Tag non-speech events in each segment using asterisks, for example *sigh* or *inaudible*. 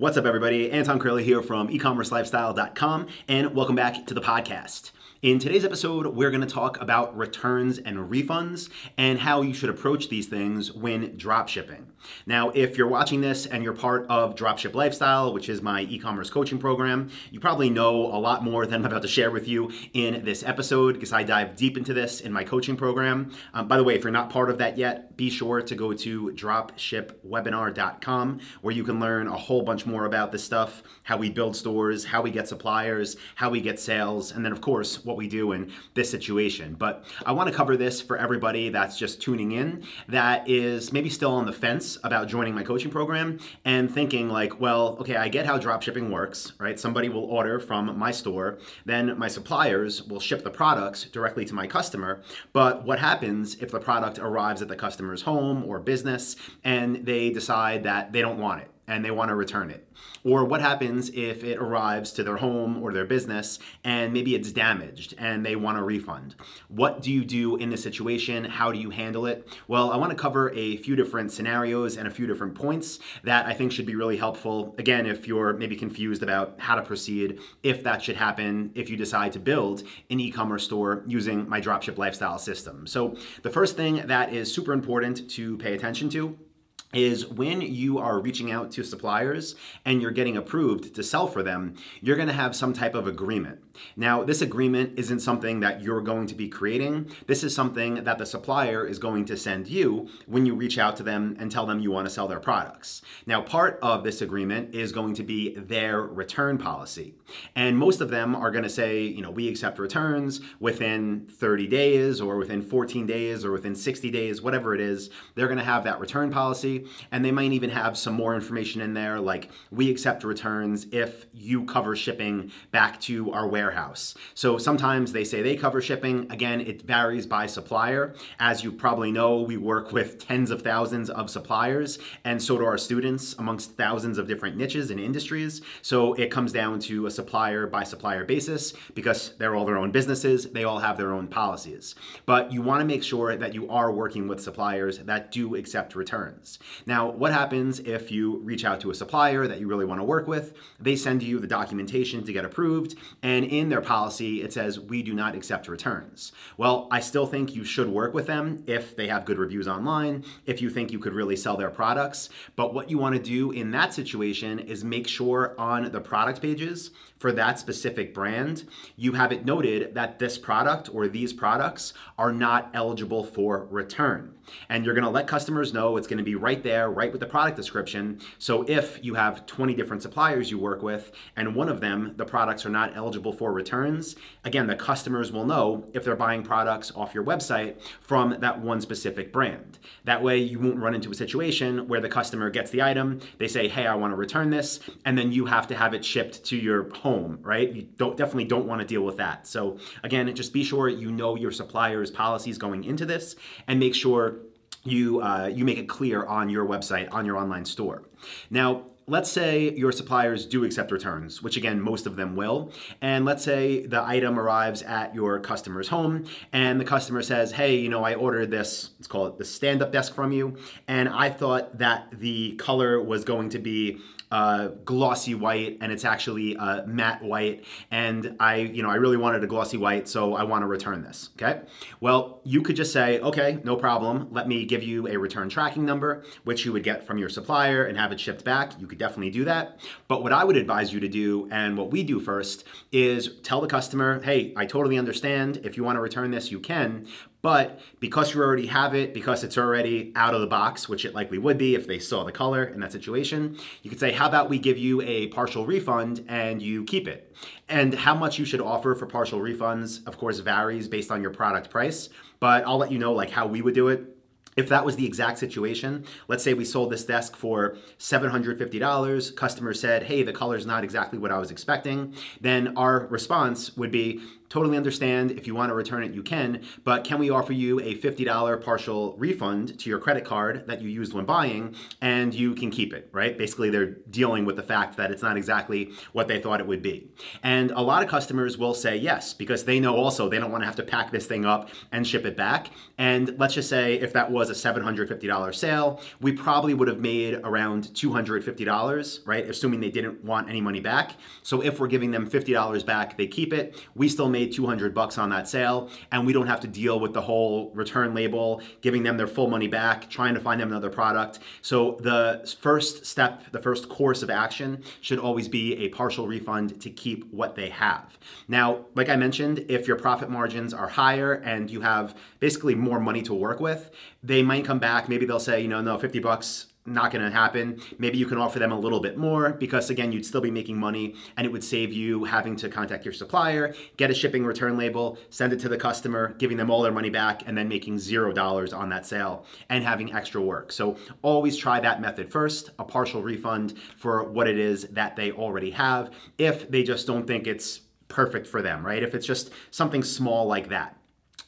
What's up, everybody? Anton Kraly here from ecommercelifestyle.com, and welcome back to the podcast. In today's episode, we're going to talk about returns and refunds and how you should approach these things when drop shipping. Now, if you're watching this and you're part of Dropship Lifestyle, which is my e commerce coaching program, you probably know a lot more than I'm about to share with you in this episode because I dive deep into this in my coaching program. Um, by the way, if you're not part of that yet, be sure to go to dropshipwebinar.com where you can learn a whole bunch more about this stuff how we build stores, how we get suppliers, how we get sales, and then, of course, what we do in this situation. But I want to cover this for everybody that's just tuning in that is maybe still on the fence about joining my coaching program and thinking like, well, okay, I get how dropshipping works, right? Somebody will order from my store, then my suppliers will ship the products directly to my customer. But what happens if the product arrives at the customer's home or business and they decide that they don't want it? And they want to return it? Or what happens if it arrives to their home or their business and maybe it's damaged and they want a refund? What do you do in this situation? How do you handle it? Well, I want to cover a few different scenarios and a few different points that I think should be really helpful. Again, if you're maybe confused about how to proceed, if that should happen, if you decide to build an e commerce store using my dropship lifestyle system. So, the first thing that is super important to pay attention to is when you are reaching out to suppliers and you're getting approved to sell for them, you're to have some type of agreement. Now, this agreement isn't something that you're going to be creating. This is something that the supplier is going to send you when you reach out to them and tell them you want to sell their products. Now, part of this agreement is going to be their return policy. And most of them are going to say, you know, we accept returns within 30 days or within 14 days or within 60 days, whatever it is. They're going to have that return policy and they might even have some more information in there like we accept returns if you cover shipping back to our warehouse. So sometimes they say they cover shipping. Again, it varies by supplier. As you probably know, we work with tens of thousands of suppliers, and so do our students amongst thousands of different niches and industries. So it comes down to a supplier by supplier basis because they're all their own businesses, they all have their own policies. But you want to make sure that you are working with suppliers that do accept returns. Now, what happens if you reach out to a supplier that you really want to work with? They send you the documentation to get approved, and in their policy, it says, We do not accept returns. Well, I still think you should work with them if they have good reviews online, if you think you could really sell their products. But what you want to do in that situation is make sure on the product pages for that specific brand, you have it noted that this product or these products are not eligible for return. And you're gonna let customers know it's gonna be right there, right with the product description. So if you have 20 different suppliers you work with and one of them, the products are not eligible for returns, again, the customers will know if they're buying products off your website from that one specific brand. That way you won't run into a situation where the customer gets the item, they say, hey, I wanna return this, and then you have to have it shipped to your home home, right? You don't definitely don't want to deal with that. So again, just be sure you know your supplier's policies going into this, and make sure you uh, you make it clear on your website on your online store. Now let's say your suppliers do accept returns, which again, most of them will. And let's say the item arrives at your customer's home and the customer says, Hey, you know, I ordered this, let's call it the stand up desk from you. And I thought that the color was going to be uh, glossy white and it's actually uh, matte white. And I you know I really wanted a glossy white so I want to return this okay? Well you could just say okay no problem. Let me give you a return tracking number which you would get from your supplier and have it shipped back. You could definitely do that. But what I would advise you to do and what we do first is tell the customer hey I totally understand. If you want to return this you can but because you already have it, because it's already out of the box, which it likely would be if they saw the color in that situation, you could say, How about we give you a partial refund and you keep it? And how much you should offer for partial refunds, of course, varies based on your product price. But I'll let you know like how we would do it if that was the exact situation, let's say we sold this desk for $750, customer said, hey, the color's not exactly what I was expecting, then our response would be, totally understand if you want to return it, you can, but can we offer you a $50 partial refund to your credit card that you used when buying and you can keep it, right? Basically, they're dealing with the fact that it's not exactly what they thought it would be. And a lot of customers will say yes because they know also they don't want to have to pack this thing up and ship it back. And let's just say if that was a $750 sale, we probably would have made around $250, right? Assuming they didn't want any money back. So if we're giving them $50 back, they keep it. We still made 200 bucks on that sale and we don't have to deal with the whole return label, giving them their full money back, trying to find them another product. So the first step, the first course of action should always be a partial refund to keep what they have. Now, like I mentioned, if your profit margins are higher and you have basically more money to work with, they might come back. Maybe they'll say, you know, no, 50 bucks not going to happen. Maybe you can offer them a little bit more because, again, you'd still be making money and it would save you having to contact your supplier, get a shipping return label, send it to the customer, giving them all their money back, and then making zero dollars on that sale and having extra work. So always try that method first a partial refund for what it is that they already have if they just don't think it's perfect for them, right? If it's just something small like that.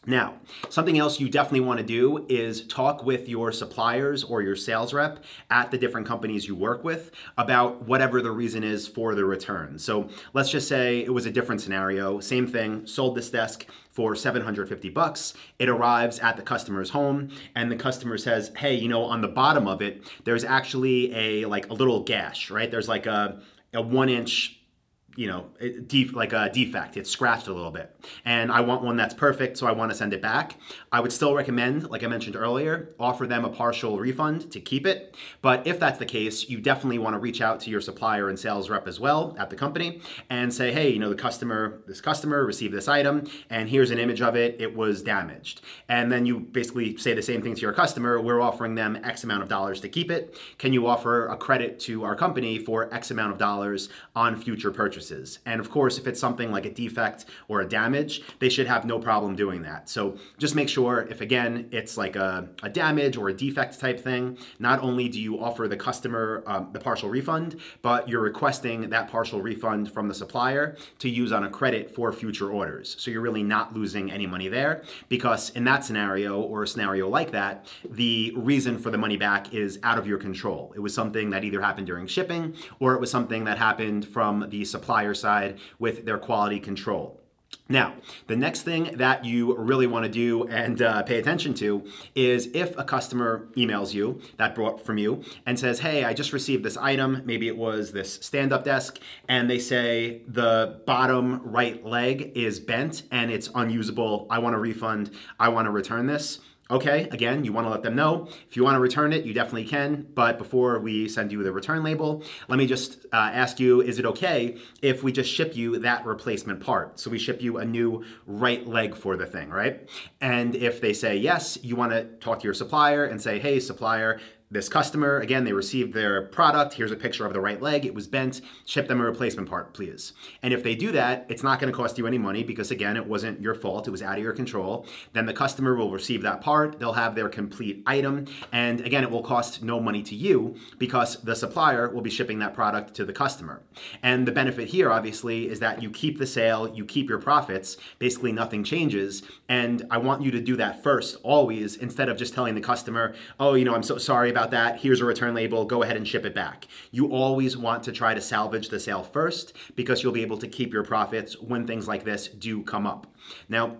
Now, something else you definitely want to do is talk with your suppliers or your sales rep at the different companies you work with about whatever the reason is for the return. So let's just say it was a different scenario. Same thing, sold this desk for 750 bucks. It arrives at the customer's home and the customer says, "Hey, you know, on the bottom of it, there's actually a like a little gash, right? There's like a a 1 inch you know, def- like a defect. It's scratched a little bit. And I want one that's perfect, so I want to send it back. I would still recommend, like I mentioned earlier, offer them a partial refund to keep it. But if that's the case, you definitely want to reach out to your supplier and sales rep as well at the company and say, hey, you know, the customer, this customer received this item, and here's an image of it. It was damaged. And then you basically say the same thing to your customer. We're offering them X amount of dollars to keep it. Can you offer a credit to our company for X amount of dollars on future purchases? Purchases. And of course, if it's something like a defect or a damage, they should have no problem doing that. So just make sure if again, it's like a, a damage or a defect type thing, not only do you offer the customer um, the partial refund, but you're requesting that partial refund from the supplier to use on a credit for future orders. So you're really not losing any money there because in that scenario or a scenario like that, the reason for the money back is out of your control. It was something that either happened during shipping or it was something that happened from the supplier supplier side with their quality control. Now, the next thing that you really want to do and uh, pay attention to is if a customer emails you that brought from you and says, Hey, I just received this item. Maybe it was this stand up desk, and they say the bottom right leg is bent and it's unusable. I want a refund. I want to return this. Okay, again, you want to let them know. If you want to return it, you definitely can. But before we send you the return label, let me just uh, ask you is it okay if we just ship you that replacement part? So we ship you a new right leg for the thing, right? And if they say yes, you want to talk to your supplier and say, hey, supplier, this customer, again, they received their product. Here's a picture of the right leg. It was bent. Ship them a replacement part, please. And if they do that, it's not going to cost you any money because, again, it wasn't your fault. It was out of your control. Then the customer will receive that part. They'll have their complete item. And again, it will cost no money to you because the supplier will be shipping that product to the customer. And the benefit here, obviously, is that you keep the sale, you keep your profits. Basically, nothing changes. And I want you to do that first, always, instead of just telling the customer, oh, you know, I'm so sorry about about that. Here's a return label. Go ahead and ship it back. You always want to try to salvage the sale first because you'll be able to keep your profits when things like this do come up. Now,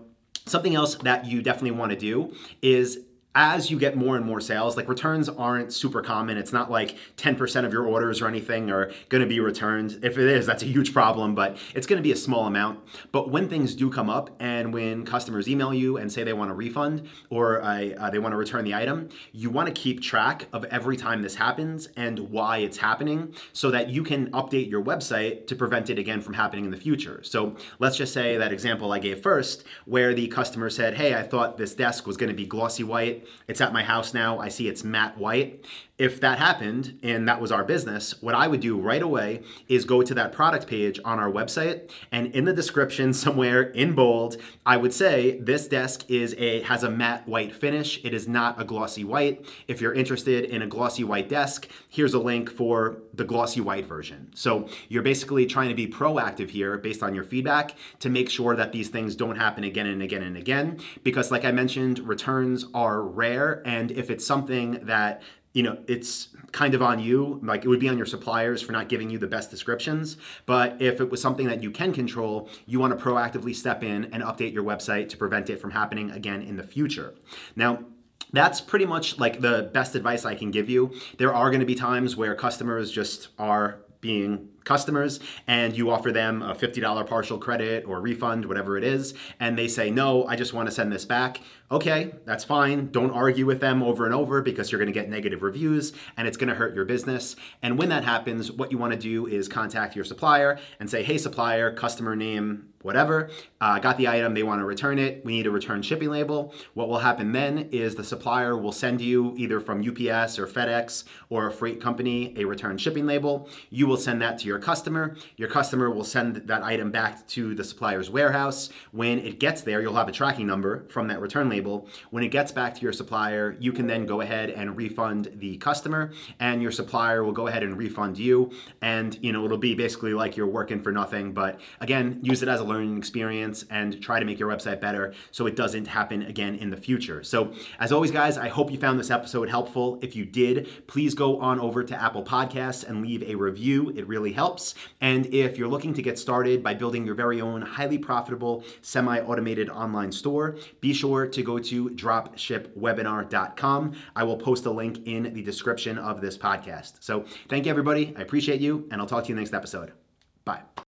Something else that you definitely want to do is as you get more and more sales, like returns aren't super common. It's not like 10% of your orders or anything are going to be returned. If it is, that's a huge problem, but it's going to be a small amount. But when things do come up and when customers email you and say they want a refund or uh, they want to return the item, you want to keep track of every time this happens and why it's happening so that you can update your website to prevent it again from happening in the future. So let's just say that example I gave first, where the customer said, Hey, I thought this desk was going to be glossy white it's at my house now. I see it's matte white if that happened and that was our business, what I would do right away is go to that product page on our website and in the description *laughs* somewhere in bold, I would say this desk is a has a matte white finish. It is not a glossy white. If you're interested in a glossy white desk, here's a link for the glossy white version. So you're basically trying to be proactive here based on your feedback to make sure that these things don't happen again and again and again because like I mentioned, returns are rare and if it's something that you know, it's kind of on you. Like it would be on your suppliers for not giving you the best descriptions. But if it was something that you can control, you want to proactively step in and update your website to prevent it from happening again in the future. Now, that's pretty much like the best advice I can give you. There are going to be times where customers just are being customers and you offer them a $50 partial credit or refund, whatever it is, and they say, no, I just want to send this back. Okay, that's fine. Don't argue with them over and over because you're going to get negative reviews and it's going to hurt your business. And when that happens, what you want to do is contact your supplier and say, hey, supplier, customer name, whatever, uh, got the item, they want to return it, we need a return shipping label. What will happen then is the supplier will send you either from UPS or FedEx or a freight company a return shipping label. You will send that to your customer. Your customer will send that item back to the supplier's warehouse. When it gets there, you'll have a tracking number from that return label. When it gets back to your supplier, you can then go ahead and refund the customer and your supplier will go ahead and refund you. And, you know, it'll be basically like you're working for nothing, but again, use it as a learning experience and try to make your website better so it doesn't happen again in the future. So, as always, guys, I hope you found this episode helpful. If you did, please go on over to Apple Podcasts and leave a review. It really helps. And if you're looking to get started by building your very own highly profitable semi automated online store, be sure to go to dropshipwebinar.com. I will post a link in the description of this podcast. So, thank you, everybody. I appreciate you, and I'll talk to you next episode. Bye.